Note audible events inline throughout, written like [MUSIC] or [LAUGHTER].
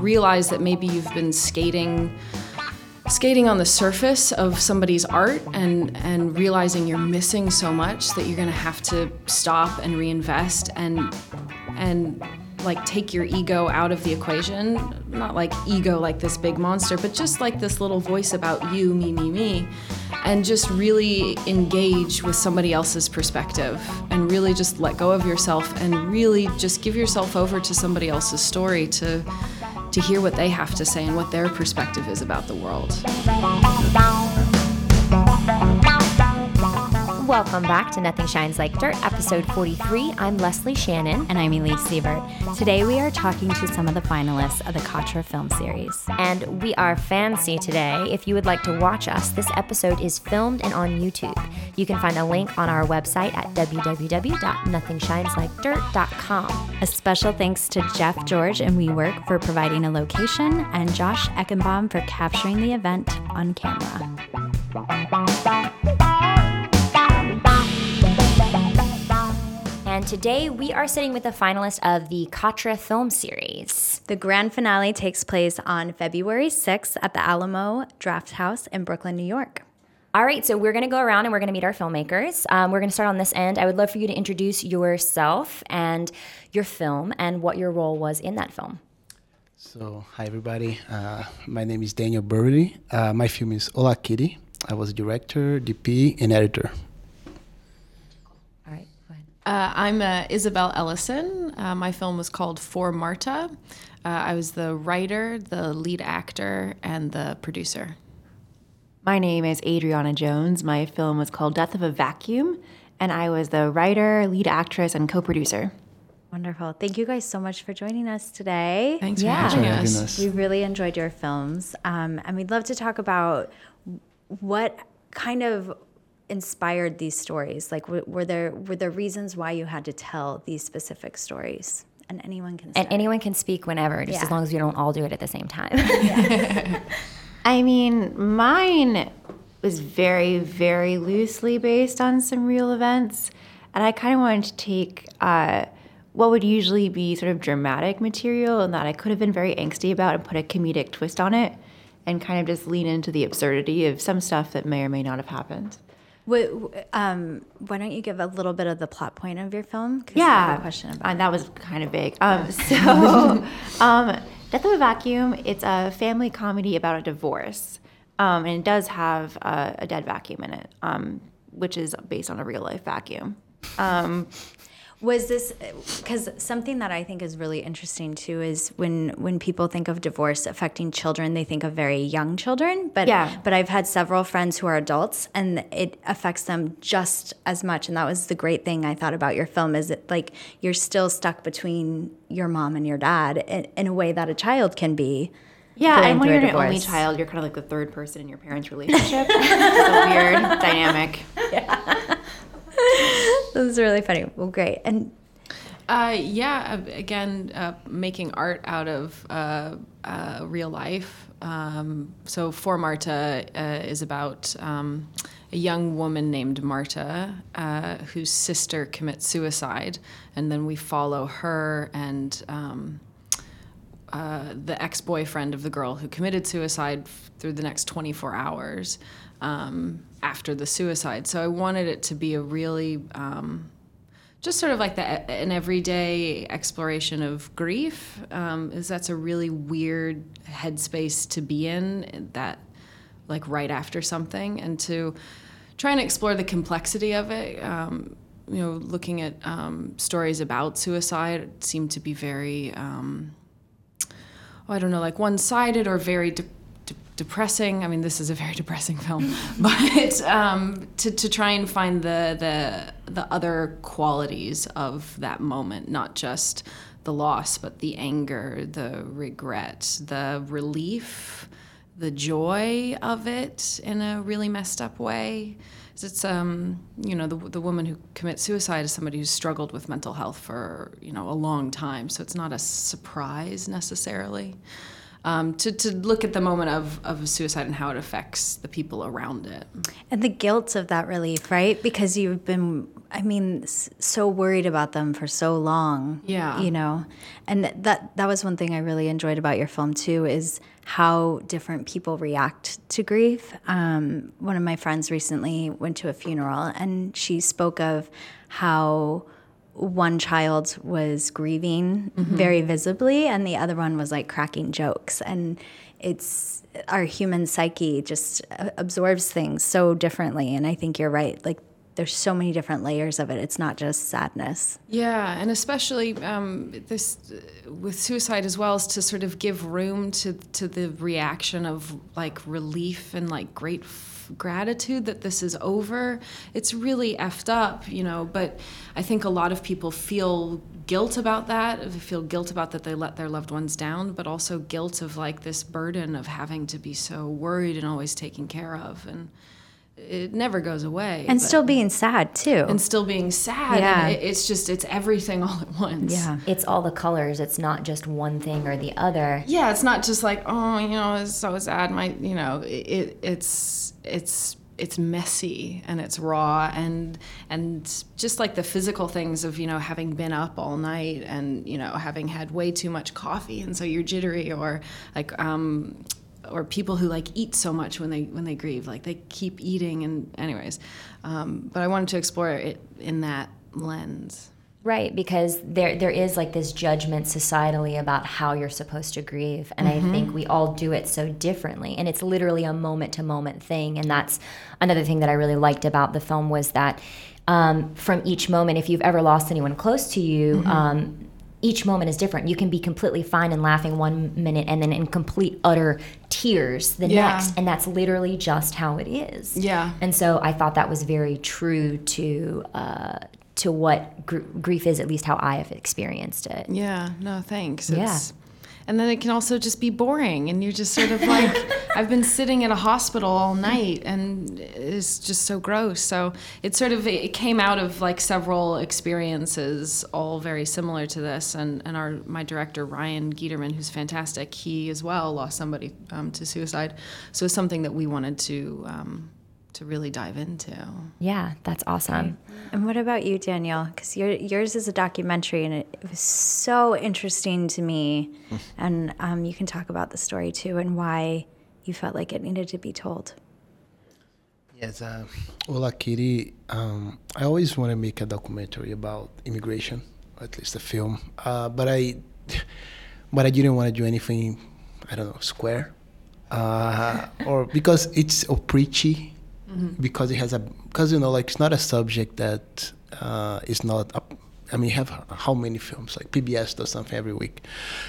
realize that maybe you've been skating skating on the surface of somebody's art and and realizing you're missing so much that you're going to have to stop and reinvest and and like take your ego out of the equation. Not like ego like this big monster but just like this little voice about you me me me and just really engage with somebody else's perspective and really just let go of yourself and really just give yourself over to somebody else's story to to hear what they have to say and what their perspective is about the world. Welcome back to Nothing Shines Like Dirt, episode 43. I'm Leslie Shannon. And I'm Elise Siebert. Today we are talking to some of the finalists of the Katra film series. And we are fancy today. If you would like to watch us, this episode is filmed and on YouTube. You can find a link on our website at www.nothingshineslikedirt.com. A special thanks to Jeff George and WeWork for providing a location and Josh Eckenbaum for capturing the event on camera. And today we are sitting with the finalist of the Katra film series. The grand finale takes place on February 6th at the Alamo Drafthouse in Brooklyn, New York. All right, so we're going to go around and we're going to meet our filmmakers. Um, we're going to start on this end. I would love for you to introduce yourself and your film and what your role was in that film. So, hi everybody. Uh, my name is Daniel Burley. Uh, my film is Ola Kitty. I was director, DP, and editor. Uh, I'm uh, Isabel Ellison. Uh, my film was called For Marta. Uh, I was the writer, the lead actor, and the producer. My name is Adriana Jones. My film was called Death of a Vacuum, and I was the writer, lead actress, and co producer. Wonderful. Thank you guys so much for joining us today. Thanks for yeah. having us. us. We really enjoyed your films. Um, and we'd love to talk about what kind of inspired these stories? Like, w- were there were there reasons why you had to tell these specific stories? And anyone can. Start. And anyone can speak whenever, just yeah. as long as you don't all do it at the same time. [LAUGHS] I mean, mine was very, very loosely based on some real events, and I kind of wanted to take. Uh, what would usually be sort of dramatic material and that I could have been very angsty about and put a comedic twist on it and kind of just lean into the absurdity of some stuff that may or may not have happened. What, um, why don't you give a little bit of the plot point of your film? Yeah, question about uh, that was kind of big. Um, so, [LAUGHS] um, Death of a Vacuum. It's a family comedy about a divorce, um, and it does have a, a dead vacuum in it, um, which is based on a real life vacuum. Was this because something that I think is really interesting too is when when people think of divorce affecting children, they think of very young children. But yeah. but I've had several friends who are adults, and it affects them just as much. And that was the great thing I thought about your film is that like you're still stuck between your mom and your dad in, in a way that a child can be. Yeah, and when you're an only child, you're kind of like the third person in your parents' relationship. [LAUGHS] it's a weird dynamic. [LAUGHS] Yeah. This is really funny. Well, great. And uh, yeah, uh, again, uh, making art out of uh, uh real life. Um, so, For Marta uh, is about um, a young woman named Marta whose sister commits suicide, and then we follow her and um, the ex boyfriend of the girl who committed suicide through the next 24 hours um, after the suicide. So I wanted it to be a really um, just sort of like the, an everyday exploration of grief. Um, is that's a really weird headspace to be in that like right after something and to try and explore the complexity of it. Um, you know, looking at um, stories about suicide seem to be very, um, oh, I don't know, like one sided or very de- depressing. I mean, this is a very depressing film, [LAUGHS] but um, to, to try and find the, the the other qualities of that moment, not just the loss, but the anger, the regret, the relief, the joy of it in a really messed up way. It's um, you know the the woman who commits suicide is somebody who's struggled with mental health for you know a long time, so it's not a surprise necessarily. Um, to, to look at the moment of, of suicide and how it affects the people around it. And the guilt of that relief, right? Because you've been, I mean, so worried about them for so long. Yeah. You know, and that that was one thing I really enjoyed about your film too is how different people react to grief. Um, one of my friends recently went to a funeral, and she spoke of how one child was grieving mm-hmm. very visibly and the other one was like cracking jokes. And it's our human psyche just absorbs things so differently. And i think you're right. Like there's so many different layers of it. It's not just sadness. Yeah and especially um, this uh, with suicide as well is to sort of give room to to the reaction of like relief and like gratitude that this is over. It's really effed up, you know, but I think a lot of people feel guilt about that, they feel guilt about that they let their loved ones down, but also guilt of like this burden of having to be so worried and always taken care of. And it never goes away. And still being sad too. And still being sad. Yeah. It, it's just, it's everything all at once. Yeah. It's all the colors. It's not just one thing or the other. Yeah. It's not just like, oh, you know, it's so sad. My, you know, it, it's, it's, it's messy and it's raw and and just like the physical things of you know having been up all night and you know having had way too much coffee and so you're jittery or like um or people who like eat so much when they when they grieve like they keep eating and anyways um, but i wanted to explore it in that lens right because there there is like this judgment societally about how you're supposed to grieve and mm-hmm. i think we all do it so differently and it's literally a moment to moment thing and that's another thing that i really liked about the film was that um, from each moment if you've ever lost anyone close to you mm-hmm. um, each moment is different. You can be completely fine and laughing one minute and then in complete utter tears the yeah. next. And that's literally just how it is. Yeah. And so I thought that was very true to uh, to what gr- grief is, at least how I have experienced it. Yeah. No, thanks. It's, yeah and then it can also just be boring and you're just sort of like [LAUGHS] i've been sitting at a hospital all night and it's just so gross. So it sort of it came out of like several experiences all very similar to this. And and our my director ryan Giederman who's fantastic he as well lost somebody um, to suicide. So it's something that we wanted to um, to really dive into. Yeah, that's awesome. And what about you, Daniel? Because yours is a documentary, and it, it, was so interesting to me. [LAUGHS] and um, you can talk about the story too, and why you felt like it needed to be told. Yes, uh, Ola Kitty. Um, I always want to make a documentary about immigration, or at least a film. Uh, but I, [LAUGHS] but I didn't want to do anything. I don't know, square, uh, or because it's or preachy mm-hmm. because it has a because you know like it's not a subject that uh, is not I mean you have how many films like PBS does something every week,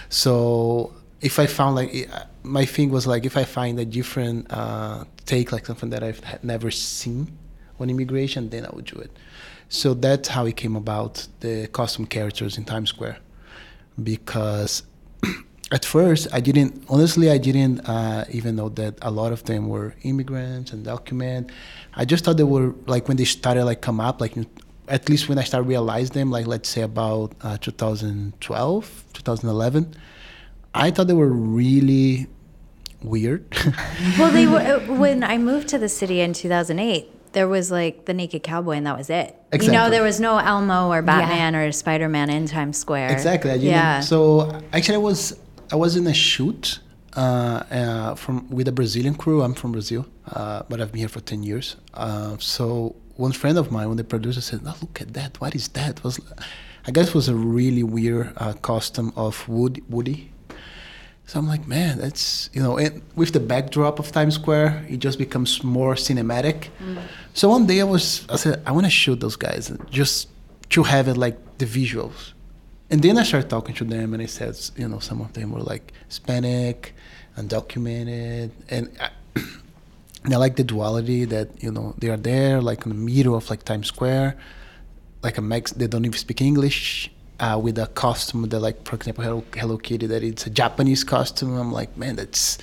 so if I found like my thing was like if I find a different uh, take like something that I've never seen on immigration, then I would do it. So that's how it came about the costume characters in Times Square, because [CLEARS THROAT] at first I didn't honestly I didn't uh, even know that a lot of them were immigrants and document. I just thought they were like when they started like come up like at least when I started realize them like let's say about uh, 2012 2011 I thought they were really weird. [LAUGHS] well, they were uh, when I moved to the city in 2008 there was like the naked cowboy and that was it. Exactly. You know, there was no Elmo or Batman yeah. or Spider Man in Times Square. Exactly. yeah. So actually, I was I was in a shoot uh, uh, from with a Brazilian crew. I'm from Brazil, uh, but I've been here for ten years. Uh, so one friend of mine, when the producer said, "Oh, look at that! What is that?" was I guess it was a really weird uh, costume of Woody. Woody. So I'm like, man, that's you know, and with the backdrop of Times Square, it just becomes more cinematic. Mm. So one day I was, I said, I want to shoot those guys just to have it like the visuals and then I started talking to them, and I said, you know, some of them were like Hispanic, undocumented, and I, and [CLEARS THROAT] I like the duality that you know they are there, like in the middle of like Times Square, like a Mex. They don't even speak English. Uh, with a costume that, like, for example, Hello, Hello Kitty, that it's a Japanese costume. I'm like, man, that's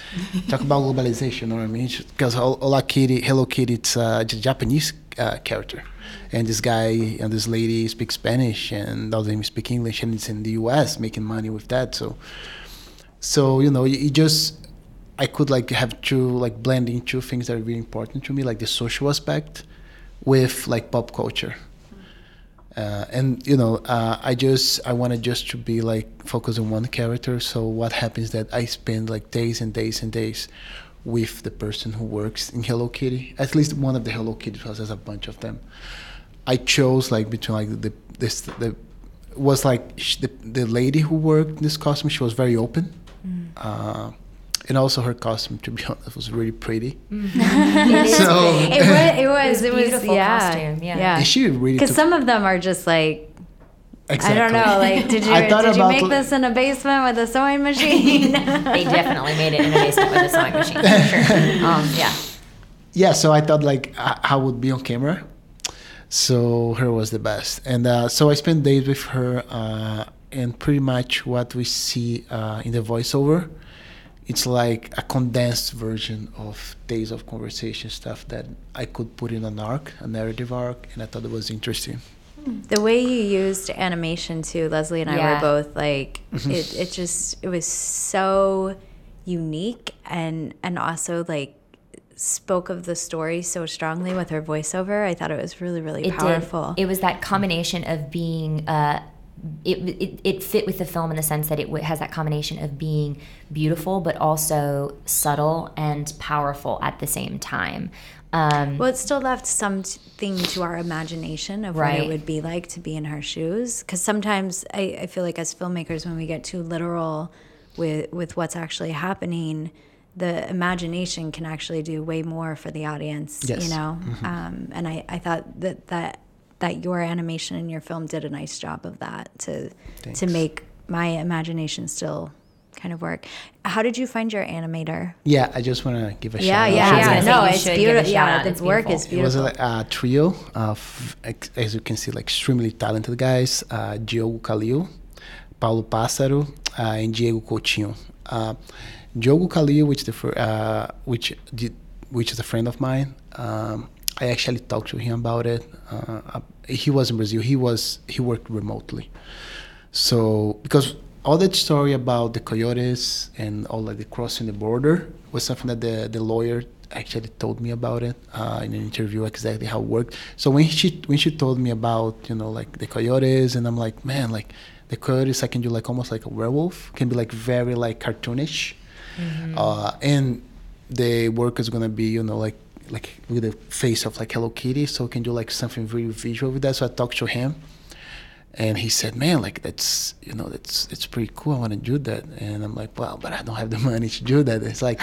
talk about globalization, you know what I mean? Because Hello Kitty, Hello Kitty, it's a Japanese uh, character and this guy and this lady speak Spanish and doesn't even speak English, and it's in the U.S. making money with that. So, So you know, you just I could like have two like blending two things that are really important to me, like the social aspect with like pop culture. Uh, and you know, uh, I just I wanted just to be like focus on one character. So what happens that I spend like days and days and days with the person who works in Hello Kitty. At least one of the Hello Kitty because there's a bunch of them. I chose like between like the this the was like the the lady who worked in this costume. She was very open. Uh, and also her costume, to be [LAUGHS] honest, was really pretty. [LAUGHS] so [LAUGHS] It was. It was. It was. beautiful yeah. costume, yeah. Yeah. and she really Because some of them are just like exactly. I don't know. Like, did you I thought did you make l- this in a basement with a sewing machine? They definitely made it in a basement with a sewing machine, sure. Um, yeah. yeah so i thought like I, I would be on camera so her was the best and uh, so i spent days with her uh, and pretty much what we see uh, in the voiceover it's like a condensed version of days of conversation stuff that i could put in an arc a narrative arc and i thought it was interesting the way you used animation too, Leslie and I Yeah. were both like it. It just it was so unique and and also like spoke of the story so strongly with her voiceover. I thought it was really really it powerful. Did. It was that combination of being. Uh, it, it, it fit with the film in the sense that it w- has that combination of being beautiful but also subtle and powerful at the same time. Um, Well, it still left something to our imagination of what it would be like to be in her shoes. Because sometimes I, I feel like as filmmakers, when we get too literal with with what's actually happening, the imagination can actually do way more for the audience. Yes. You know, um, and I, I thought that that that your animation and your film did a nice job of that to to make my imagination still kind of work. How did you find your animator? yeah i just want to give a Yeah, shout out yeah, yeah. gonna No, it's should give a beautiful. Yeah, out. the It's work beautiful. is It was a, a trio of, as you can see, like extremely talented guys. Uh, Diogo Calil, Paulo Pássaro, uh, and Diego Coutinho. Uh, Diogo Calil, which the uh, which did, which is a friend of mine. Um, I actually talked to him about it. Uh, he was in Brazil. He was he worked remotely. So because all that story about the coyotes and all like the crossing the border was something that the the lawyer actually told me about it uh, in an interview exactly how it worked. So when she when she told me about you know like the coyotes and I'm like man like the coyotes I can do like almost like a werewolf can be like very like cartoonish uh, and the work is gonna be you know like like with the face of like Hello Kitty so can do like something very visual with that so I talked to him and he said, "Man, like that's you know that's it's pretty cool. I want to do that." And I'm like, "Well, but I don't have the [LAUGHS] money to do that." It's like,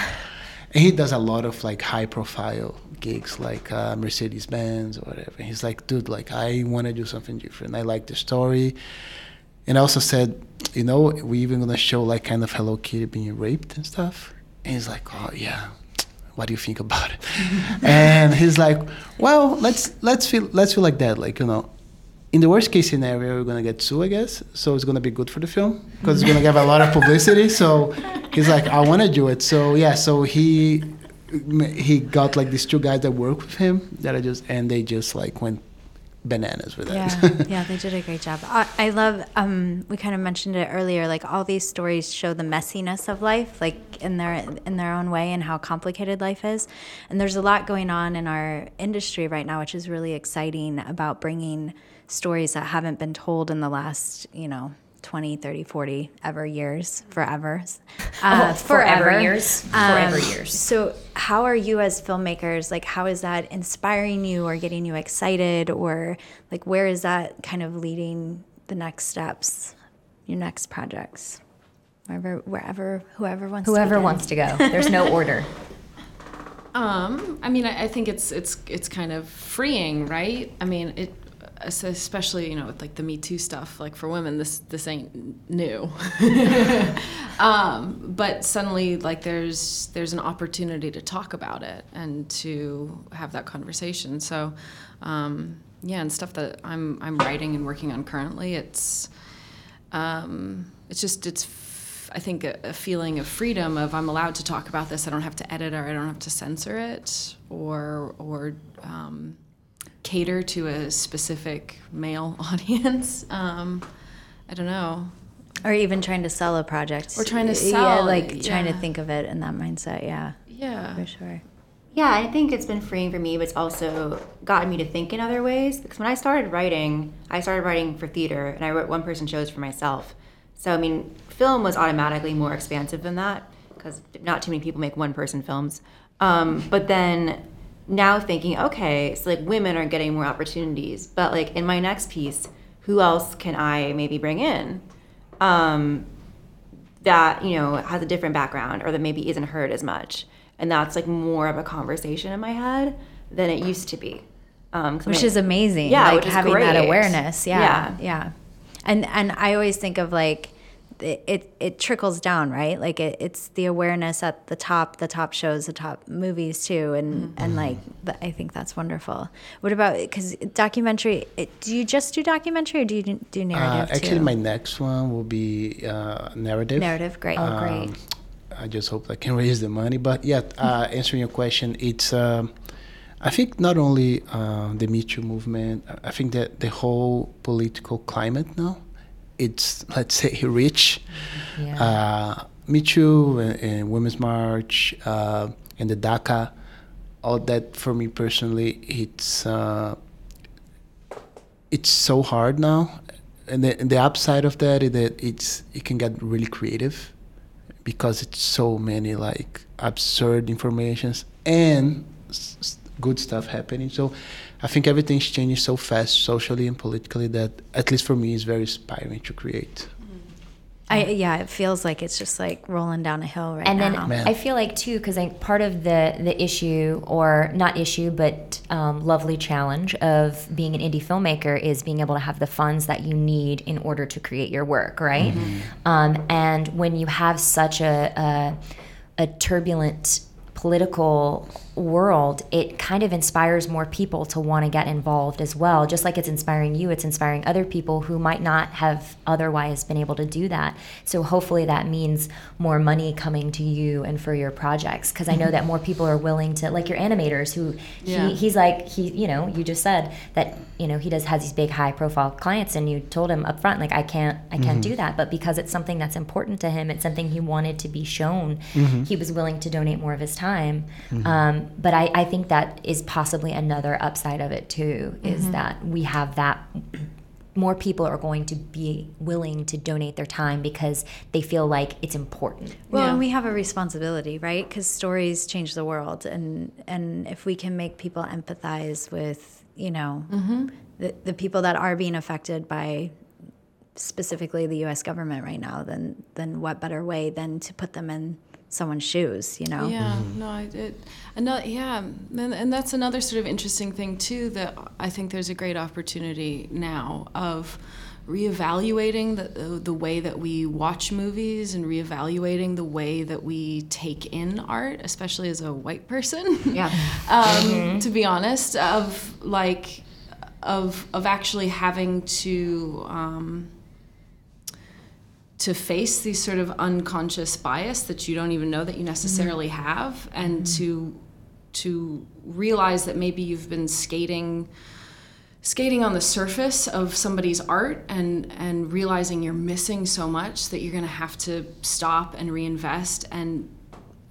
and he does a lot of like high profile gigs, like uh, Mercedes Benz or whatever. He's like, "Dude, like I want to do something different. I like the story." And I also said, "You know, we even gonna show like kind of Hello Kitty being raped and stuff." And he's like, "Oh yeah." What do you think about it? and he's like, "Well, let's let's feel let's feel like that, like you know, in the worst case scenario, we're gonna get sued, I guess. So it's gonna be good for the film because it's gonna give a lot of publicity. So he's like, I want to do it. So yeah, so he he got like these two guys that work with him that I just and they just like went bananas with it. Yeah, [LAUGHS] yeah, they did a great job. I, I love. Um, we kind of mentioned it earlier. Like all these stories show the messiness of life, like in their in their own way, and how complicated life is. And there's a lot going on in our industry right now, which is really exciting about bringing stories that haven't been told in the last, you know. 20 30 40 ever years forever uh, Oh, forever years. Forever Um, years. so how are you as filmmakers like how is that inspiring you or getting you excited or like where is that kind of leading the next steps your next projects wherever wherever whoever wants Whoever to wants to go. There's no [LAUGHS] order. Um, I mean, I, I think it's it's it's kind of freeing, right? I mean, it es- especially you know with like the Me Too stuff. Like for women, this this ain't new. [LAUGHS] um, but suddenly, like there's there's an opportunity to talk about it and to have that conversation. So, um, yeah, and stuff that I'm I'm writing and working on currently. It's um, it's just it's I think a, a feeling of freedom of I'm allowed to talk about this. I don't have to edit or I don't have to censor it or or um, cater to a specific male [LAUGHS] audience. Um, I don't know. or even trying to sell a project Or trying to sell. yeah sell, like trying to think of it in that mindset yeah yeah. for sure Yeah, I think it's been freeing for me, but it's also gotten me to think in other ways. Because when I started writing, I started writing for theater, and I wrote one person shows for myself. So I mean, film was automatically more expansive than that because not too many people make one person films. Um, but then now thinking, okay, so like women are getting more opportunities, but like in my next piece, who else can I maybe bring in? Um, that you know has a different background or that maybe isn't heard as much and that's like more of a conversation in my head than it used to be um, which I- is amazing Yeah, like having that awareness yeah, Yeah. yeah and and i always think of like it, it, it trickles down right like it, it's the awareness at the top the top shows the top movies too and Mm-hmm. and like th- i think that's wonderful what about because documentary it, do you just do documentary or do you do- do Uh, actually, too my next one will be uh, narrative. narrative great Oh, great. Um, I just hope I can [LAUGHS] raise the money. But yeah, uh, [LAUGHS] answering your question, it's um, I think not only uh, the Me Too movement. I think that the whole political climate now, it's let's say [LAUGHS] rich. Yeah. Uh, Me Too and, and Women's March uh, and the DACA, all that for me personally, it's uh, it's so hard now. And the, and the upside of that is that it's it can get really creative because it's so many like absurd informations and good stuff happening. So I think everything's changing so fast socially and politically that at least for me is very inspiring to create. I, yeah it feels like it's just like rolling down a hill right and now then Man. I feel like too, because I part of the the issue, or not issue, but um, lovely challenge of being an indie filmmaker is being able to have the funds that you need in order to create your work, right? Um, and when you have such a, a a turbulent political world, it kind of inspires more people to want to get involved as well. Just like it's inspiring you, it's inspiring other people who might not have otherwise been able to do that. So hopefully that means more money coming to you and for your projects. Because I know mm-hmm. that more people are willing to, like your animators, who Yeah. he, he's like he, you know, you just said that you know he does has these big high profile clients, and you told him up front like I can't I can't mm-hmm. do that, but because it's something that's important to him, it's something he wanted to be shown. Mm-hmm. He was willing to donate more of his time. Um, but I, I think that is possibly another upside of it too, is mm-hmm. that we have that more people are going to be willing to donate their time because they feel like it's important. Well, Yeah. and we have a responsibility, right? Because stories change the world, and and if we can make people empathize with, you know, mm-hmm. the the people that are being affected by specifically the U.S. government right now, then then what better way than to put them in someone's shoes, you know? Yeah, no, I did. Another, yeah, and, and that's another sort of interesting thing too. That I think there's a great opportunity now of reevaluating the the way that we watch movies and reevaluating the way that we take in art, especially as a white person. Yeah. [LAUGHS] um, To be honest, of like, of of actually having to. Um, to face these sort of unconscious bias that you don't even know that you mm-hmm. necessarily have and mm-hmm. to to realize that maybe you've been skating skating on the surface of somebody's art and and realizing you're missing so much that you're going to have to stop and reinvest and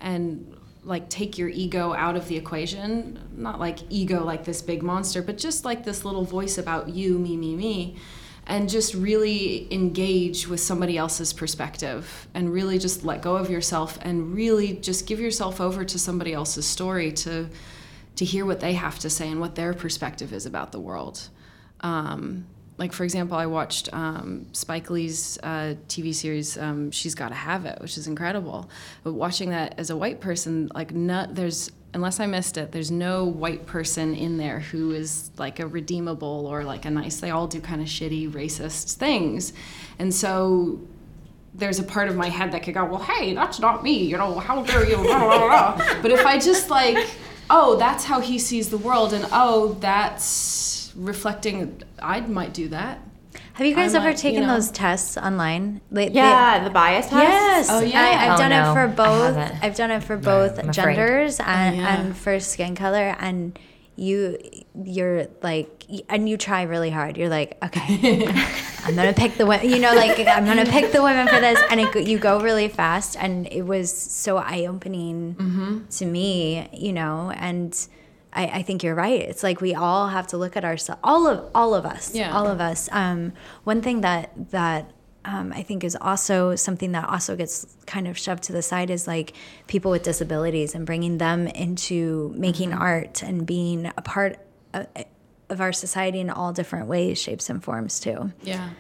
and like take your ego out of the equation. Not like ego like this big monster but just like this little voice about you me me me and just really engage with somebody else's perspective and really just let go of yourself and really just give yourself over to somebody else's story to to hear what they have to say and what their perspective is about the world. Um, like for example i watched um, spike lee's uh, tv series um, she's got to have it which is incredible. But watching that as a white person like not there's unless i missed it there's no white person in there who is like a redeemable or like a nice they all do kind of shitty racist things and so there's a part of my head that could go, well, hey, that's not me, you know, how dare you, blah, blah, blah. [LAUGHS] But if I just like, oh, that's how he sees the world, and oh, that's reflecting, I might do that. Have you guys ever taken you know. those tests online? They- they- Yeah, the bias test. Yes. Oh, yeah. I, I've Oh, done no, it for both. I've done it for both I'm genders and, Oh, yeah. and for skin color, and you you're like and you try really hard you're like okay [LAUGHS] i'm gonna pick the women you know like i'm gonna pick the women for this and it, you go really fast and it was so eye-opening Mm-hmm. to me you know and I, I think you're right it's like we all have to look at ourselves all of all of us Yeah. all of us um, one thing that that um, I think is also something that also gets kind of shoved to the side is like people with disabilities and bringing them into making art and being a part of, of our society in all different ways, shapes, and forms too. Yeah.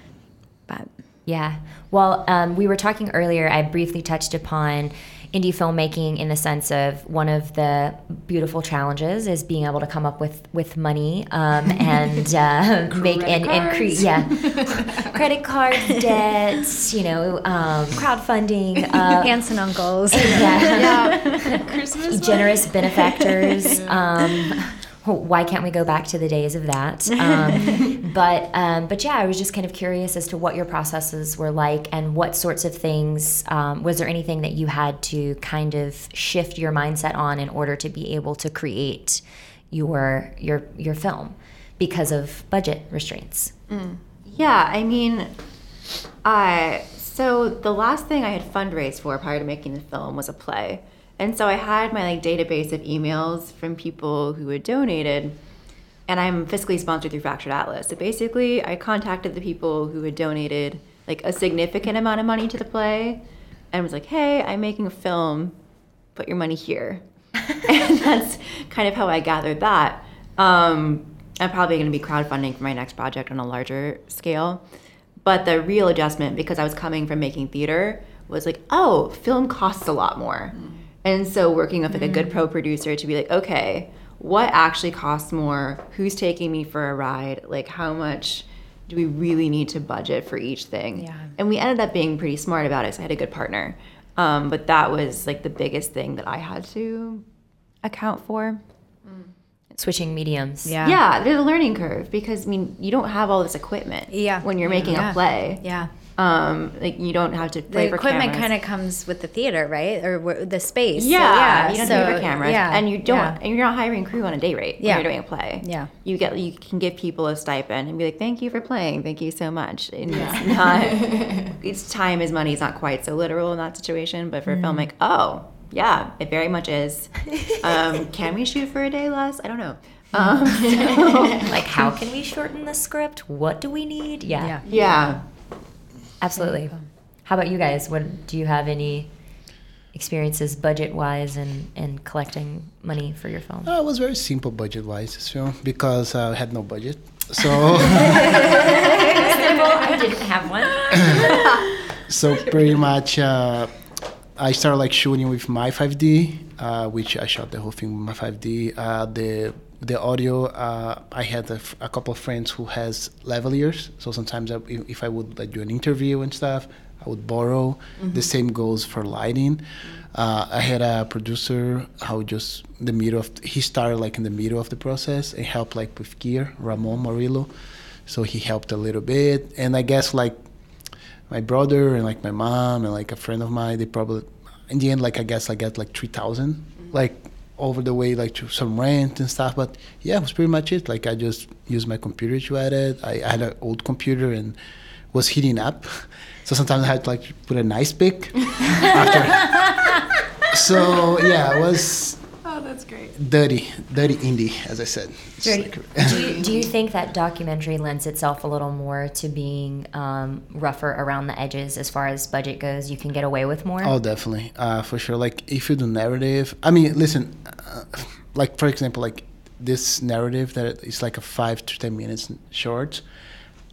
But Yeah. Well, um, we were talking earlier, I briefly touched upon indie filmmaking in the sense of one of the beautiful challenges is being able to come up with, with money um, [LAUGHS] and uh, make and, and create, yeah, [LAUGHS] credit card debts, you know, um, crowdfunding, uh, aunts and uncles. yeah, Christmas. generous benefactors. [LAUGHS] Um, why can't we go back to the days of that? Um, but um, but yeah, I was just kind of curious as to what your processes were like and what sorts of things. Um, was there anything that you had to kind of shift your mindset on in order to be able to create your your your film because of budget restraints? Yeah, I mean, I so the last thing I had fundraised for prior to making the film was a play, and so I had my like database of emails from people who had donated, and I'm fiscally sponsored through Fractured Atlas. So basically, I contacted the people who had donated like a significant amount of money to the play, and was like, "Hey, I'm making a film. Put your money here." [LAUGHS] and that's kind of how I gathered that. Um, I'm probably going to be crowdfunding for my next project on a larger scale. But the real adjustment, because I was coming from making theater, was like, oh, film costs a lot more. And so working with like a good pro producer to be like, okay, what actually costs more? Who's taking me for a ride? Like, how much do we really need to budget for each thing? Yeah. And we ended up being pretty smart about it. So I had a good partner. Um, but that was like the biggest thing that I had to account for. Switching mediums. Yeah. Yeah, there's a learning curve because I mean you don't have all this equipment. Yeah. When you're making Yeah. a play. Yeah. Um, like you don't have to The play for equipment kind of comes with the theater, right? Or the space. So, yeah, you don't so, pay for cameras, Yeah. and you don't, yeah. and you're not hiring crew on a day rate Yeah. when you're doing a play. Yeah. you get, you can give people a stipend and be like, "Thank you for playing, thank you so much." And it's not, [LAUGHS] it's time is money. It's not quite so literal in that situation, but for a film, Mm. like, oh, yeah, it very much is. Um, [LAUGHS] can we shoot for a day less? I don't know. [LAUGHS] Um, Like, how can we shorten the script? What do we need? Yeah. yeah. yeah. Absolutely. How about you guys? What do you have any experiences budget wise and and collecting money for your film? Uh, it was very simple budget wise this film because uh, I had no budget. So [LAUGHS] [LAUGHS] I didn't have one. [LAUGHS] so pretty much uh, I started like shooting with my 5D, uh, which I shot the whole thing with my 5D. Uh, the the audio, uh, I had a, f- a couple of friends who has lavaliers, so sometimes I, if I would like do an interview and stuff, I would borrow. The same goes for lighting. Uh, I had a producer who just the middle of he started like in the middle of the process and helped like with gear, Ramon Morillo. So he helped a little bit, and I guess like my brother and like my mom and like a friend of mine they probably in the end like i guess i got like 3000 like over the way like to some rent and stuff but yeah it was pretty much it. Like i just used my computer to edit i, I had an old computer and was heating up. [LAUGHS] So sometimes i had to like put a nice pic [LAUGHS] after. So yeah it was. Dirty dirty indie as i said Dirty. like- do, you, [LAUGHS] do you think that documentary lends itself a little more to being um, rougher around the edges as far as budget goes? You can get away with more. Oh, definitely, uh, for sure. Like if you do narrative, I mean, listen, uh, like for example, like this narrative that is like a five to ten minutes short.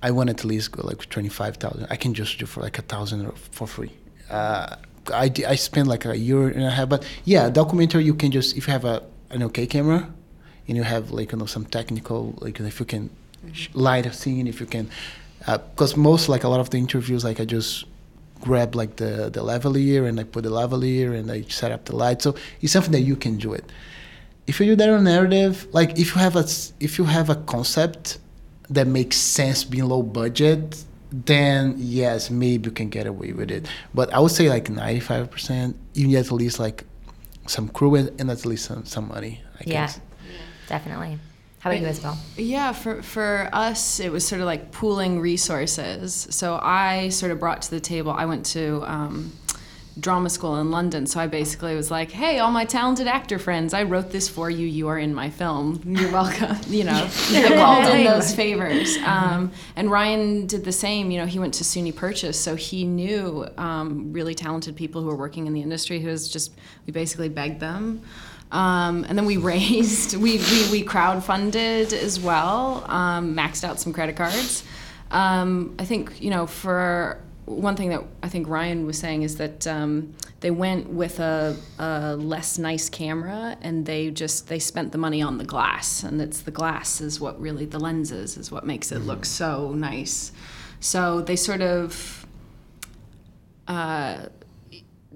I want at least go like twenty five thousand. I can just do for like a thousand for free. Uh, I I spent like a year and a half, but yeah, documentary you can just if you have a an okay camera, and you have like you know some technical like if you can sh- light a scene, if you can, uh, because most like a lot of the interviews like I just grab like the the lavalier and I put the lavalier and I set up the light. So it's something that you can do it. If you do that on narrative, like if you have a if you have a concept that makes sense being low budget, then yes, maybe you can get away with it. But I would say like ninety five percent, you need at least like some crew and, and at least some, some money. I guess. yeah, guess. definitely. How about you, Isabel? Yeah, for for us, it was sort of like pooling resources. So I sort of brought to the table. I went to um, drama school in London, so I basically was like, "Hey, all my talented actor friends, I wrote this for you. You are in my film. You're welcome." [LAUGHS] you know, [LAUGHS] called in those favors. Um, and Ryan did the same. You know, he went to SUNY Purchase, so he knew um, really talented people who were working in the industry. Who was just we basically begged them. Um, and then we [LAUGHS] raised, we, we, we crowdfunded as well, um, maxed out some credit cards. Um, I think, you know, for one thing that I think Ryan was saying is that um, they went with a, a, less nice camera and they just they spent the money on the glass. And it's the glass is what really the lenses is what makes it look so nice. So they sort of uh,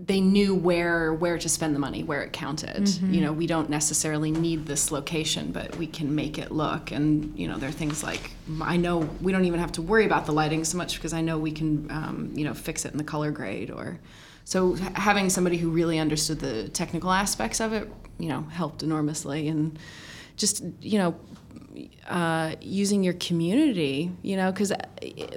they knew where where to spend the money, where it counted. Mm-hmm. You know, we don't necessarily need this location, but we can make it look. And you know, there are things like I know we don't even have to worry about the lighting so much because I know we can um, you know fix it in the color grade or. So having somebody who really understood the technical aspects of it, you know, helped enormously. And just you know uh, using your community, you know, because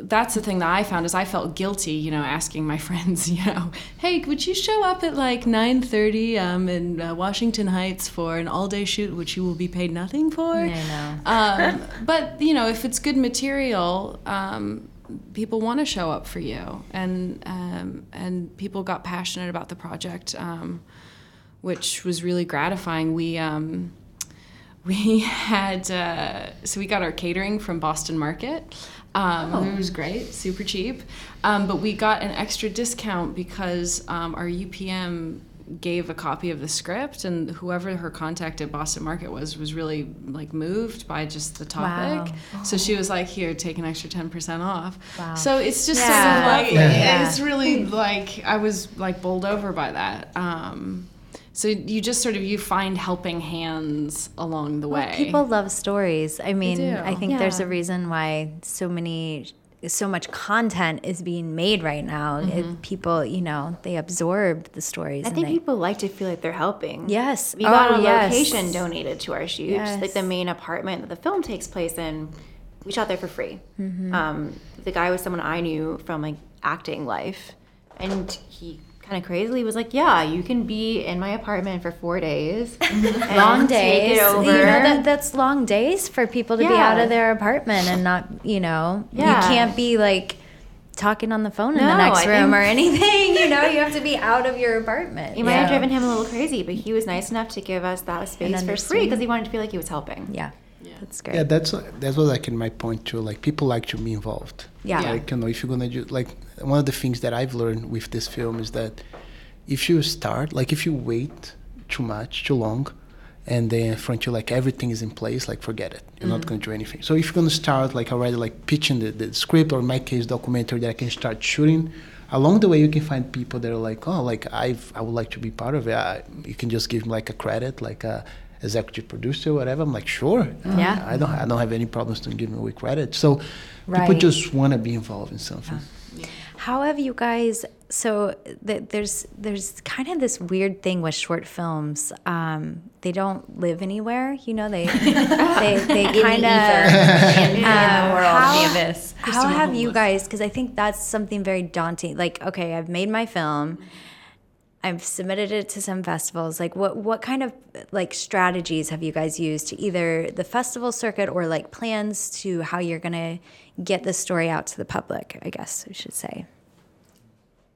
that's the thing that I found is I felt guilty, you know, asking my [LAUGHS] friends, you know, hey, would you show up at like 9:30 um, in uh, Washington Heights for an all-day shoot, which you will be paid nothing for? I know. um, [LAUGHS] but you know, if it's good material, um, people want to show up for you, and um, and people got passionate about the project, um, which was really gratifying. We um, we [LAUGHS] had uh, so we got our catering from Boston Market. Um, oh. It was great, super cheap. Um, but we got an extra discount because um, our UPM gave a copy of the script, and whoever her contact at Boston Market was was really like moved by just the topic. Wow. So she was like, "Here, take an extra ten percent off." Wow. So it's just yeah. sort of like yeah. it's really like I was like bowled over by that. Um, so you just sort of you find helping hands along the way. Well, people love stories. I mean, I think yeah. there's a reason why so many so much content is being made right now. Mm-hmm. It, people, you know, they absorb the stories. I think they, people like to feel like they're helping. Yes. We got oh, a yes. location donated to our shoot, yes. like the main apartment that the film takes place in. We shot there for free. Mm-hmm. Um, the guy was someone I knew from like acting life, and he kind of crazily was like, "Yeah, you can be in my apartment for four days, [LAUGHS] long days. You know, that, that's long days for people to yeah. be out of their apartment and not, you know, yeah. you can't be like." talking on the phone in the next room or anything. You know, you have to be out of your apartment. You might have driven him a little crazy, but he was nice enough to give us that space for free because he wanted to feel like he was helping. Yeah. Yeah. That's great. Yeah, that's that was like in my point too. Like people like to be involved. Yeah. Like you know, if you're gonna do like one of the things that I've learned with this film is that if you start, like if you wait too much, too long, and then in front of you like everything is in place, like forget it. You're mm-hmm. not going to do anything. So if you're going to start like already like pitching the, the script or in my case documentary that I can start shooting, along the way you can find people that are like, oh, like I've I would like to be part of it. I, you can just give them like a credit, like a executive producer, whatever. I'm like, sure. Yeah. I don't I don't have any problems to give me away credit. So right. people just want to be involved in something. Yeah. How have you guys? So th- there's there's kind of this weird thing with short films. Um, they don't live anywhere. You know, they [LAUGHS] they, they kind of in, uh, the world, how, the. How have you guys? Because I think that's something very daunting. Like, okay, I've made my film. I've submitted it to some festivals. Like, what what kind of like strategies have you guys used to either the festival circuit or like plans to how you're gonna get the story out to the public, I guess I should say.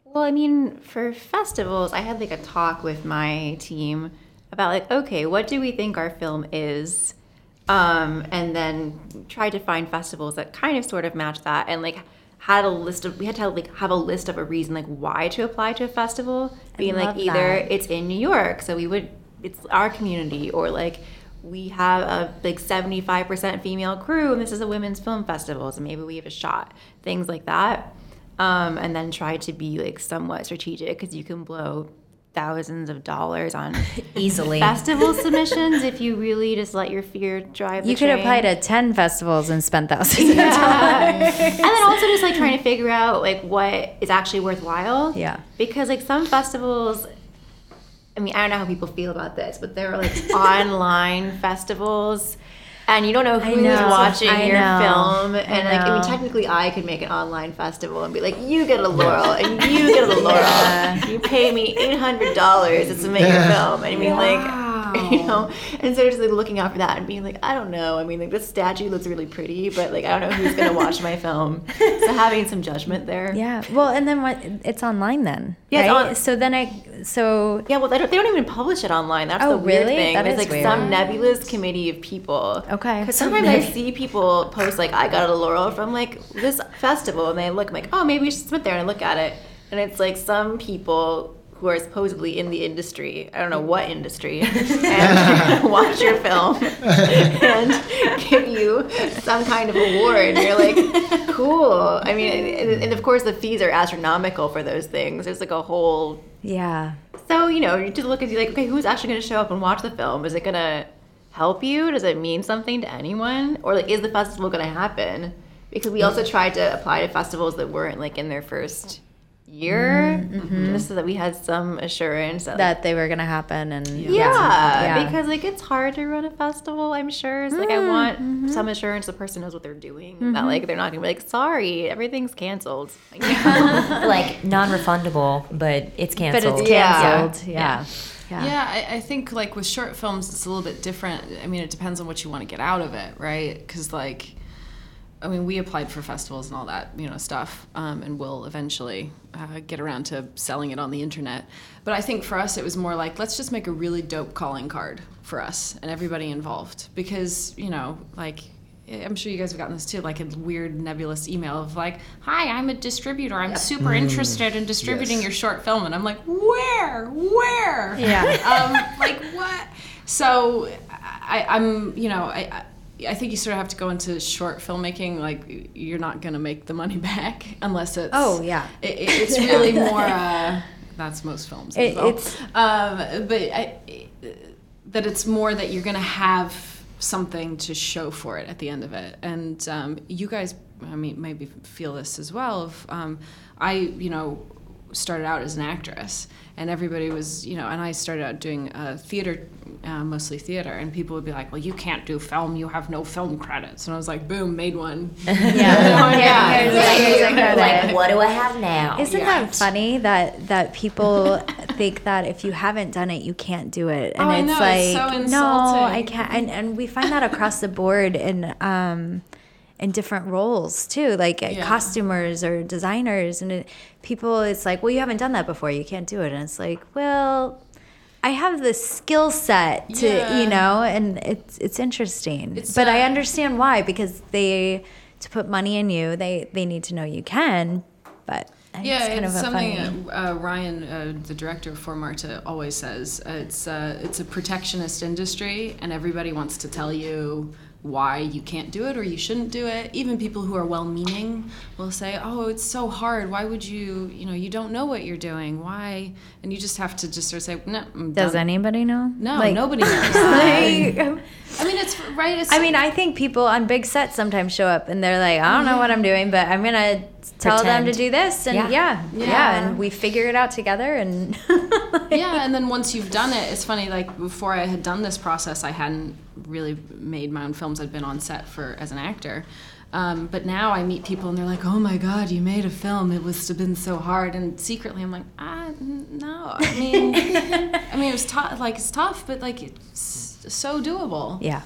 Well, I mean, for festivals, I had like a talk with my team about like, okay, what do we think our film is? Um, and then tried to find festivals that kind of sort of match that and like had a list of we had to like have a list of a reason like why to apply to a festival being like either that. it's in New York so we would it's our community or like we have a big 75% female crew and this is a women's film festival so maybe we have a shot things like that um, and then try to be like somewhat strategic because you can blow thousands of dollars on [LAUGHS] easily festival [LAUGHS] submissions if you really just let your fear drive you could train. apply to 10 festivals and spend thousands yeah. and then also just like trying to figure out like what is actually worthwhile yeah because like some festivals I mean, I don't know how people feel about this, but there are like [LAUGHS] online festivals. And you don't know who's know, watching I your know, film. And I like, I mean, technically, I could make an online festival and be like, "You get a laurel, and you get a [LAUGHS] laurel. You pay me eight hundred dollars to make your film." And I mean, like, [LAUGHS] you know, and so just like looking out for that and being like, I don't know. I mean, like this statue looks really pretty, but like, I don't know who's gonna watch my film. [LAUGHS] So having some judgment there. Yeah. Well, and then what? It's online then. Yeah, right? on- So then I. So Yeah, well, they don't, they don't even publish it online. That's Oh, the weird really? thing. That is like weird. some nebulous committee of people. Okay. Because sometimes I [LAUGHS] see people post like, "I got a laurel from like this festival," and they look I'm like, "Oh, maybe we should sit there and look at it." And it's like some people who are supposedly in the industry. I don't know what industry, [LAUGHS] and [LAUGHS] watch your film and give you some kind of award. And you're like, cool. I mean, and, and of course the fees are astronomical for those things. There's like a whole yeah. so, you know, you just look and be like, okay, who's actually going to show up and watch the film? Is it going to help you? Does it mean something to anyone? Or like, is the festival going to happen? Because we also tried to apply to festivals that weren't like in their first year, mm-hmm. just so that we had some assurance that, That they were gonna happen and yeah, Yeah. because like it's hard to run a festival. I'm sure. It's like I mm, want mm-hmm. some assurance the person knows what they're doing. That mm-hmm. like they're not gonna be like, sorry, everything's canceled. Like, [LAUGHS] [LAUGHS] like non-refundable, but it's canceled but canceled. it's Yeah. canceled. Yeah. Yeah. Yeah, I, I think like with short films, it's a little bit different. I mean, it depends on what you want to get out of it, right? Because like, I mean, we applied for festivals and all that, you know, stuff, um, and we'll eventually uh, get around to selling it on the internet. But I think for us, it was more like let's just make a really dope calling card for us and everybody involved, because you know, like. I'm sure you guys have gotten this too, like a weird nebulous email of like, "Hi, I'm a distributor. I'm super interested in distributing Yes. your short film," and I'm like, "Where? Where?" Yeah. [LAUGHS] um, like what? So I, I'm, you know, I, I, think you sort of have to go into short filmmaking. Like you're not going to make the money [LAUGHS] back unless it's. Oh, yeah. It, it- it's really [LAUGHS] more. Uh, that's most films. It- well. it's- Um, but I, that it's more that you're going to have something to show for it at the end of it. And um, you guys, I mean, maybe feel this as well. Of um, I, you know, started out as an actress, and everybody was, you know, and I started out doing uh, theater, uh, mostly theater, and people would be like, "Well, you can't do film. You have no film credits." And I was like, "Boom, made one." [LAUGHS] Yeah. yeah. Here's- here's a credit. Like, what do I have now? Isn't that funny that that people [LAUGHS] think that if you haven't done it, you can't do it, and Oh, I it's know, like it's so no, I can't. And, and we find that across the board in um, in different roles too, like uh, Yeah. costumers or designers, and it, people. It's like, well, you haven't done that before, you can't do it, and it's like, well. I have the skill set to, Yeah. you know, and it's it's interesting. It's, but I uh, understand why because they to put money in you, they they need to know you can. But Yeah, it's kind it's of a something funny. uh, uh, Ryan, uh, the director For Marta, always says. Uh, it's uh, it's a protectionist industry, and everybody wants to tell you why you can't do it or you shouldn't do it. Even people who are well-meaning will say, "Oh, it's so hard. Why would you? You know, you don't know what you're doing. Why?" And you just have to just sort of say, "No." I'm Does done." anybody know? No, Like- nobody [LAUGHS] knows. like, I mean, it's right. It's, I mean, I think people on big sets sometimes show up and they're like, I don't know what I'm doing, but I'm gonna tell them to do this, and Yeah. yeah, yeah, Yeah. and we figure it out together, and [LAUGHS] yeah and then once you've done it it's funny like before i had done this process i hadn't really made my own films i'd been on set for as an actor um, but now i meet people and they're like oh my god you made a film it must have been so hard and secretly i'm like ah n- no i mean [LAUGHS] i mean it was tough like it's tough but like it's so doable yeah.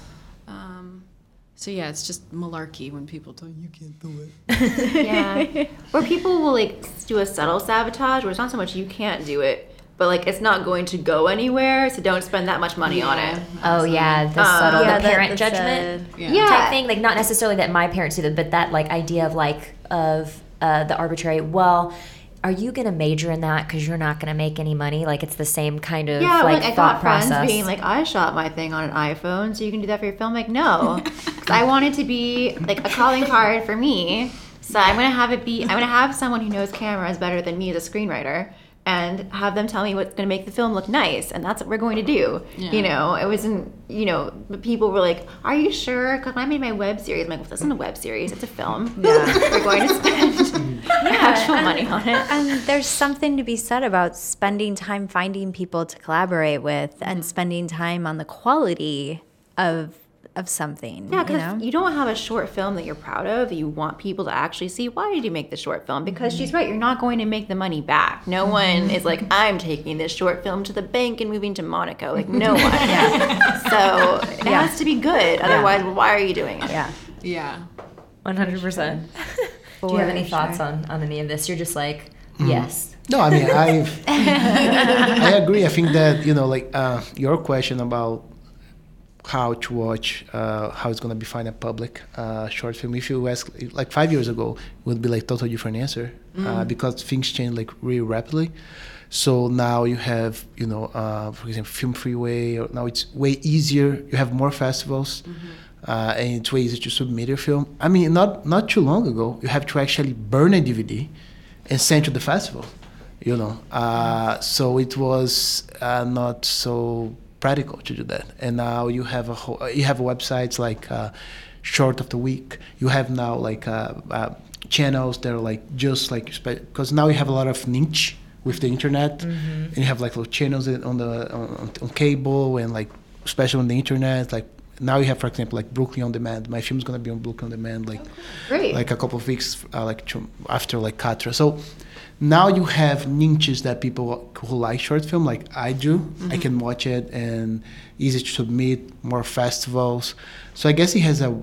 Um, so yeah it's just malarkey when people tell you you can't do it [LAUGHS] Yeah. Or people will like do a subtle sabotage where it's not so much you can't do it, but like it's not going to go anywhere, so don't spend that much money on it. Oh yeah, the subtle, yeah, the that- parent that's judgment Yeah. Yeah. type thing. Like not necessarily that my parents do that, but that like idea of like of uh, the arbitrary. Well, are you gonna major in that because you're not gonna make any money? Like it's the same kind of Yeah, like like, I thought got friends process. being like, I shot my thing on an iPhone, so you can do that for your film. Like, no, [LAUGHS] I want it to be like a calling card for me. So I'm gonna have it be. I'm gonna have someone who knows cameras better than me as a screenwriter, and have them tell me what's gonna make the film look nice, and that's what we're going to do. Yeah. You know, it wasn't. You know, but people were like, "Are you sure?" Because I made my web series, I'm like, well, "This isn't a web series; it's a film. Yeah. [LAUGHS] we're going to [LAUGHS] spend actual money on it." And there's something to be said about spending time finding people to collaborate with and mm-hmm. spending time on the quality of of something. Yeah, you because know? you don't have a short film that you're proud of. You want people to actually see why did you make the short film? Because she's mm-hmm. right, you're not going to make the money back. No mm-hmm. one is like, I'm taking this short film to the bank and moving to Monaco. Like no [LAUGHS] one. Yeah. So it Yeah. has to be good. Otherwise, why are you doing it? yeah. Yeah. One hundred percent. [LAUGHS] Do you have any For thoughts sure. on on any of this? You're just like, mm-hmm. yes. No, I mean I've [LAUGHS] I agree. I think that you know, like uh, your question about how to watch, uh, how it's gonna be find a public uh, short film. If you ask, like five years ago, it would be like totally different answer uh, because things change like really rapidly. So now you have, you know, uh, for example, Film Freeway. Or now it's way easier. You have more festivals. Uh, and it's way easier to submit your film. I mean, not not too long ago, you have to actually burn a DVD and send to the festival you know uh, so it was uh, not so practical to do that. And now you have a whole, you have websites like uh, short of the week. You have now like uh, uh, channels that are like just like because now you have a lot of niche with the internet. And you have like little channels on the on, on cable and like especially on the internet. Like now you have for example like brooklyn on demand. My film's gonna be on brooklyn on demand like Great. like a couple of weeks uh, like after like Katra. So now you have niches that people who like short film like I do. I can watch it and easy to submit, more festivals. So I guess he has a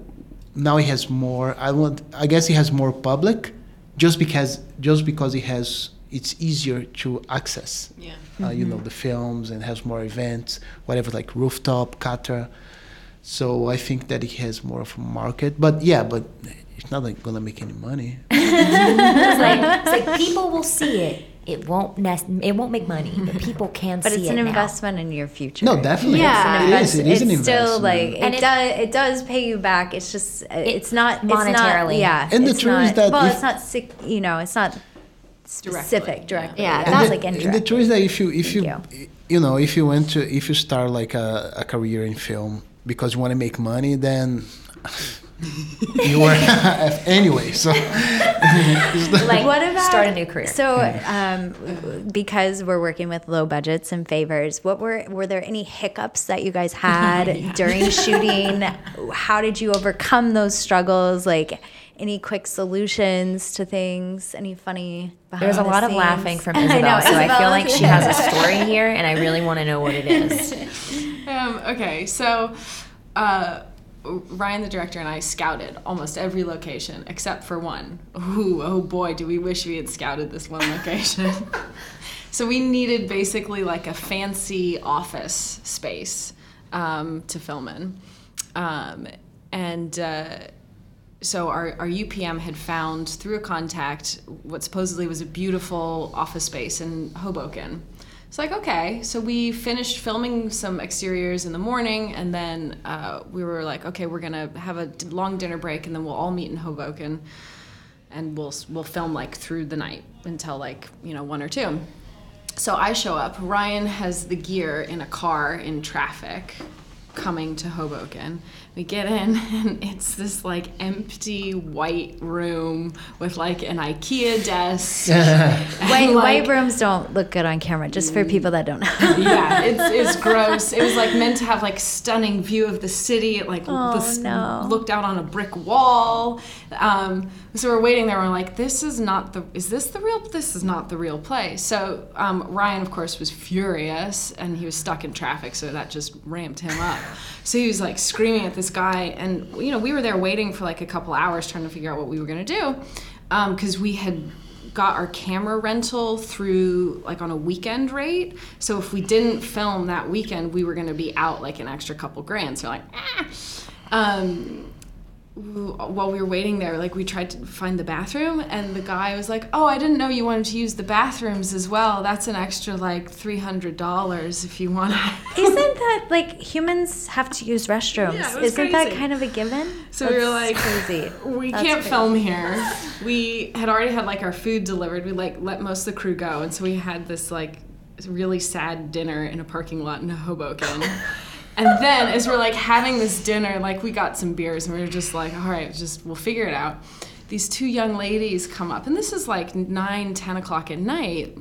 now he has more. I want. I guess he has more public, just because just because he has it's easier to access. Yeah. Uh, you know the films and has more events, whatever like rooftop, Katra. So I think that he has more of a market. But yeah, but it's not like gonna make any money. [LAUGHS] It's like, it's like people will see it. It won't nec- it won't make money, but people can But see it. But it's an now. investment in your future. No, definitely. Yeah. it is. It is an it's investment. still like And it it- does. It does pay you back. It's just uh, it's not it's monetarily. Not, yeah, And the it's truth is that well, if- it's not sick. You know, it's not specific directly. Yeah, Yeah, that's it's the, like and indirect. the truth is that if you if you Thank you know if you went to if you start like a, a career in film because you want to make money then you work [LAUGHS] anyway so Like what about start a new career? So, um, because we're working with low budgets and favors, what were were there any hiccups that you guys had [LAUGHS] during shooting? How did you overcome those struggles? Like any quick solutions to things? Any funny? There's a the lot of laughing from [LAUGHS] I Isabel, know, so I feel like she has a story here, and I really want to know what it is. Um, okay, so uh, Ryan, the director, and I scouted almost every location except for one. Ooh, oh boy, do we wish we had scouted this one location. [LAUGHS] so we needed basically like a fancy office space um, to film in. Um, and uh, so our, our UPM had found through a contact what supposedly was a beautiful office space in Hoboken. It's like okay, so we finished filming some exteriors in the morning, and then uh, we were like, okay, we're gonna have a long dinner break, and then we'll all meet in Hoboken, and we'll we'll film like through the night until like you know one or two. So I show up. Ryan has the gear in a car in traffic coming to Hoboken. We get in [LAUGHS] and it's this like empty white room with like an IKEA desk. [LAUGHS] White, like, white rooms don't look good on camera, just for people that don't know. yeah, [LAUGHS] it's, it's gross. It was like meant to have like stunning view of the city. It like Oh, this no. looked out on a brick wall. Um, so we're waiting there. We're like, this is not the. Is this the real? This is not the real place. So um, Ryan, of course, was furious, and he was stuck in traffic. So that just ramped him up. So he was like screaming at this guy, and you know we were there waiting for like a couple hours trying to figure out what we were gonna do, because we had got our camera rental through like on a weekend rate. So if we didn't film that weekend, we were going to be out like an extra couple grand. So like, ah. um, while we were waiting there, like we tried to find the bathroom, and the guy was like, "Oh, I didn't know you wanted to use the bathrooms as well. That's an extra like three hundred dollars if you want." to [LAUGHS] Isn't that like humans have to use restrooms? Yeah, Isn't that kind of a given? So we were like, crazy. we That's can't crazy. film here. [LAUGHS] We had already had like our food delivered. We like let most of the crew go, and so we had this like really sad dinner in a parking lot in Hoboken. [LAUGHS] and then as we're like having this dinner, like we got some beers, and we were just like, all right, just we'll figure it out. These two young ladies come up, and this is like nine, ten o'clock at night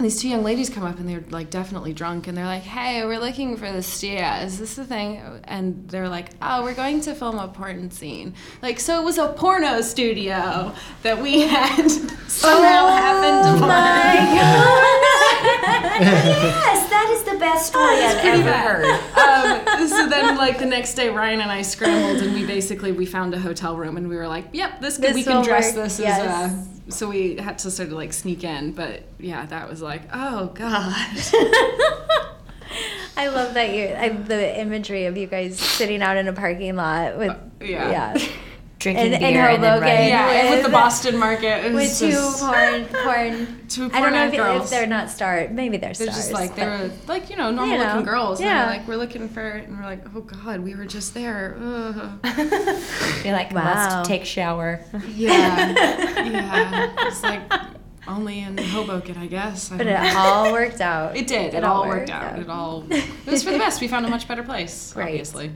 these two young ladies come up and they're like definitely drunk and they're like, "Hey, we're looking for the Stia. Is this the thing?" And they're like, "Oh, we're going to film a porn scene." Like, so it was a porno studio that we had [LAUGHS] somehow oh happened to find. Yes, that is the best story I've ever bad. heard. Um, so then, like the next day, Ryan and I scrambled and we basically we found a hotel room and we were like, "Yep, this, This we can dress work, this yes. as a." So we had to sort of like sneak in, but yeah, that was like, oh god. [LAUGHS] I love that you I, the imagery of you guys sitting out in a parking lot with yeah. yeah Drinking And- and beer and, then Hoboken. writing. Yeah, and with the Boston market, it was with two porn porn. [LAUGHS] two I don't know if, girls. if they're not stars. Maybe they're They're stars. just like they but- were like you know normal know, looking girls. Yeah. they're like we're looking for, it, and we're like, oh god, we were just there. [LAUGHS] Ugh. You're like, Wow. must take shower. Yeah, yeah. [LAUGHS] It's like only in Hoboken, I guess. I But it know. all worked out. It did. It, all worked out. It all. It was for the best. We found a much better place. Right. Obviously.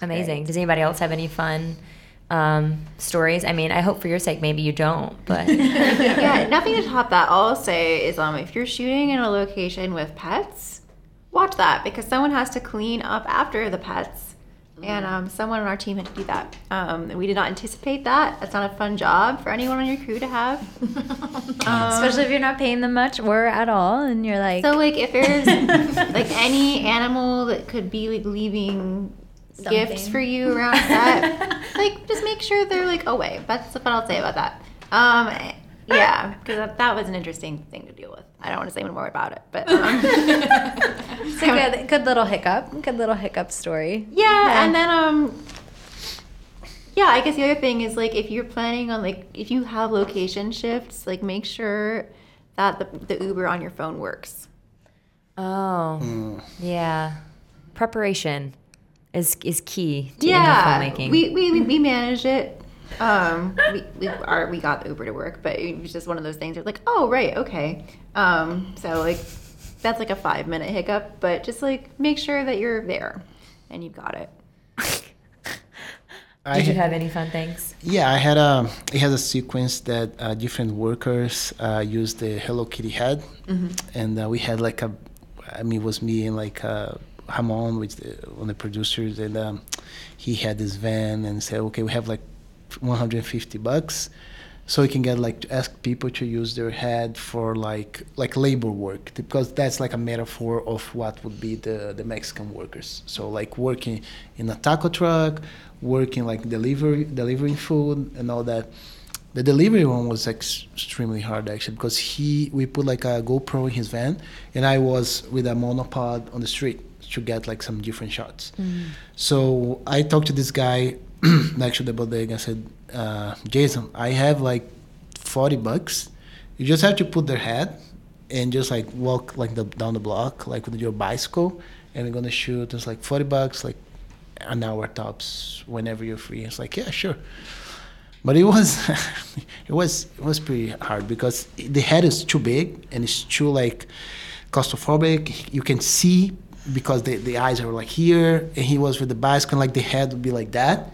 Amazing. Does anybody else have any fun um, stories? I mean, I hope for your sake maybe you don't, but [LAUGHS] yeah, nothing to top that. All I'll say is, um, if you're shooting in a location with pets, watch that because someone has to clean up after the pets, and um, someone on our team had to do that. Um, we did not anticipate that. That's not a fun job for anyone on your crew to have. [LAUGHS] Especially if you're not paying them much or at all, and you're like, So, like, if there's [LAUGHS] like any animal that could be like leaving gifts for you around set, [LAUGHS] like just make sure they're like away. That's what I'll say about that. Um, yeah, because that, that was an interesting thing to deal with. I don't want to say any more about it, but um, [LAUGHS] it's a [LAUGHS] good, good little hiccup, good little hiccup story. yeah, and then um, yeah, I guess the other thing is like if you're planning on like if you have location shifts, like make sure that the, the Uber on your phone works. oh, yeah. Preparation is is key to yeah, filmmaking. we we we managed it. Um, we we are we got the Uber to work, but it was just one of those things. Where like, oh right, okay. Um, so like that's like a five minute hiccup, but just like make sure that you're there and you've got it. [LAUGHS] I Did you ha- have any fun things? Yeah, I had a. It has a sequence that uh, different workers uh, use the Hello Kitty head, and uh, we had like a. I mean, it was me and like uh, Ramon, which the, one of the producers, and um, he had this van and said, "Okay, we have like 150 bucks, so we can get like to ask people to use their head for like like labor work because that's like a metaphor of what would be the the Mexican workers. So like working in a taco truck, working like delivery delivering food and all that. The delivery one was ex- extremely hard actually because he we put like a GoPro in his van and I was with a monopod on the street to get like some different shots. So I talked to this guy next to the bodega. I said, uh, Jason, I have like 40 bucks. You just have to put their head and just like walk like the, down the block, like with your bicycle, and we're gonna shoot. It's like 40 bucks, like an hour tops, whenever you're free. It's like, yeah, sure. But it was, [LAUGHS] it was, it was pretty hard because the head is too big and it's too like claustrophobic. You can see because the, the eyes are like here, and he was with the bicycle, like the head would be like that,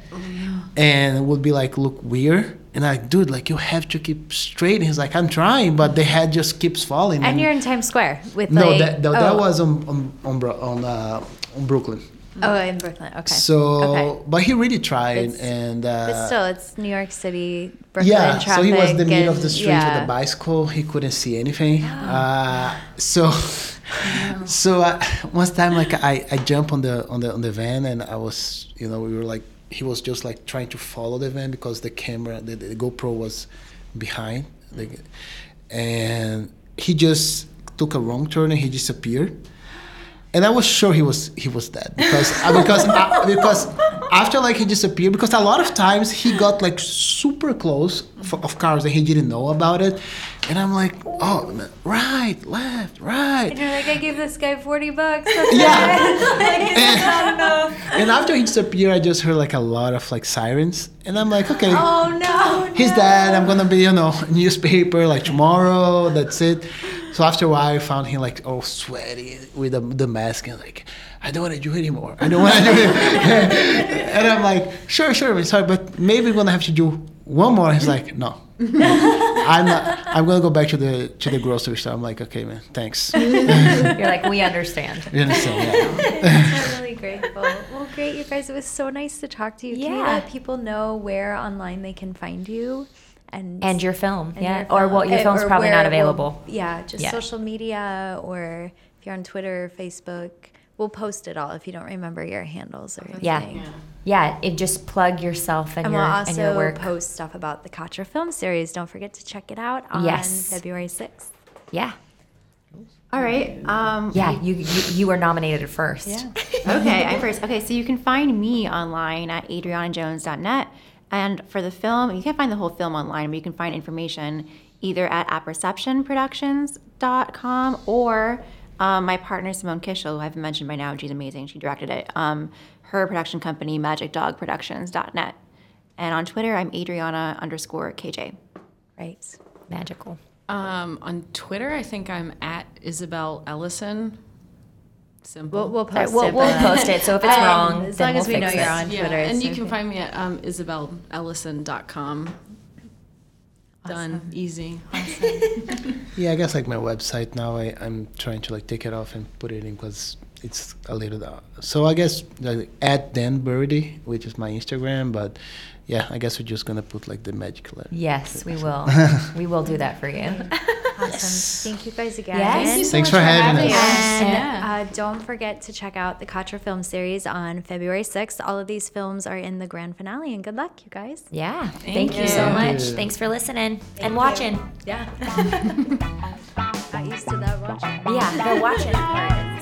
and it would be like look weird. And I, like, dude, like you have to keep straight. And he's like, I'm trying, but the head just keeps falling. And you're in Times Square with no, like that, that, that oh, was on on on, on, uh, on Brooklyn. oh in Brooklyn. Okay. So, Okay. but he really tried, It's- and uh, but still, it's New York City, Brooklyn yeah, traffic. so he was in the middle of the street yeah. with a bicycle. He couldn't see anything. [GASPS] Uh, so, [LAUGHS] so uh, one time, like I, I jumped on the on the on the van, and I was, you know, we were like, he was just like trying to follow the van because the camera, the, the GoPro was behind, the, and he just took a wrong turn and he disappeared. And I was sure he was he was dead because uh, because uh, [LAUGHS] because after like he disappeared because a lot of times he got like super close of cars and he didn't know about it, and I'm like oh right left right And you're like, I gave this guy forty bucks. [LAUGHS] yeah [LAUGHS] and, and after he disappeared I just heard like a lot of like sirens and I'm like okay oh no! he's dead. I'm gonna be, you know, newspaper like tomorrow. That's it. So after a while, I found him like all sweaty with the, the mask and like, I don't want to do it anymore. I don't want to do it. [LAUGHS] and I'm like, sure, sure, sorry, but maybe we're gonna have to do one more. He's like, no, [LAUGHS] I'm not, I'm gonna go back to the to the grocery store. I'm like, okay, man, thanks. you [LAUGHS] You're like, we understand. understand? Yeah. I'm really grateful. Well, great, you guys. It was so nice to talk to you. Can you Yeah. let people know where online they can find you? And, And your film, and yeah. your Or well, your eh, film's or probably not it will- available. yeah, just Yeah. social media or if you're on Twitter, Facebook. We'll post it all if you don't remember your handles or Yeah. anything. Yeah, it just plug yourself and, And your we'll and your also work. post stuff about the Katra film series. Don't forget to check it out on Yes. February 6th. yeah. All right. Um, Yeah, you, you you were nominated first. Yeah. okay, I'm first. Okay, so you can find me online at adrianajones.net. And for the film, you can't find the whole film online, but you can find information either at apperceptionproductions.com or um, my partner, Simone Kishel, who I've mentioned by now, she's amazing. She directed it. Um, her production company, magicdogproductions.net. And on Twitter, I'm Adriana underscore KJ. Right. Magical. Um, on Twitter, I think I'm at Isabel Ellison. Simple. We'll, we'll All right, post we'll, it. we'll post it. So if it's Um, wrong, as then long as we'll we know fix you're it. on yeah, Twitter. and it's you can find me at um, isabelellison.com. Done. Easy. [LAUGHS] Yeah, I guess like my website now. I I'm trying to like take it off and put it in because it's a little. Uh, so I guess like, at Dan Birdie, which is my Instagram, but yeah, I guess we're just gonna put like the magic letter. Yes, we will. [LAUGHS] we will do that for you. Awesome. Thank you guys again. Yes. Thank you so Thanks for having having us. us. And Yeah. uh, don't forget to check out the Katra film series on February 6th. All of these films are in the grand finale, and good luck, you guys. Yeah. Thank, you so Thank much. you. Thanks for listening and watching. Yeah. [LAUGHS] [LAUGHS] Got used to that watching. Yeah, the watching part.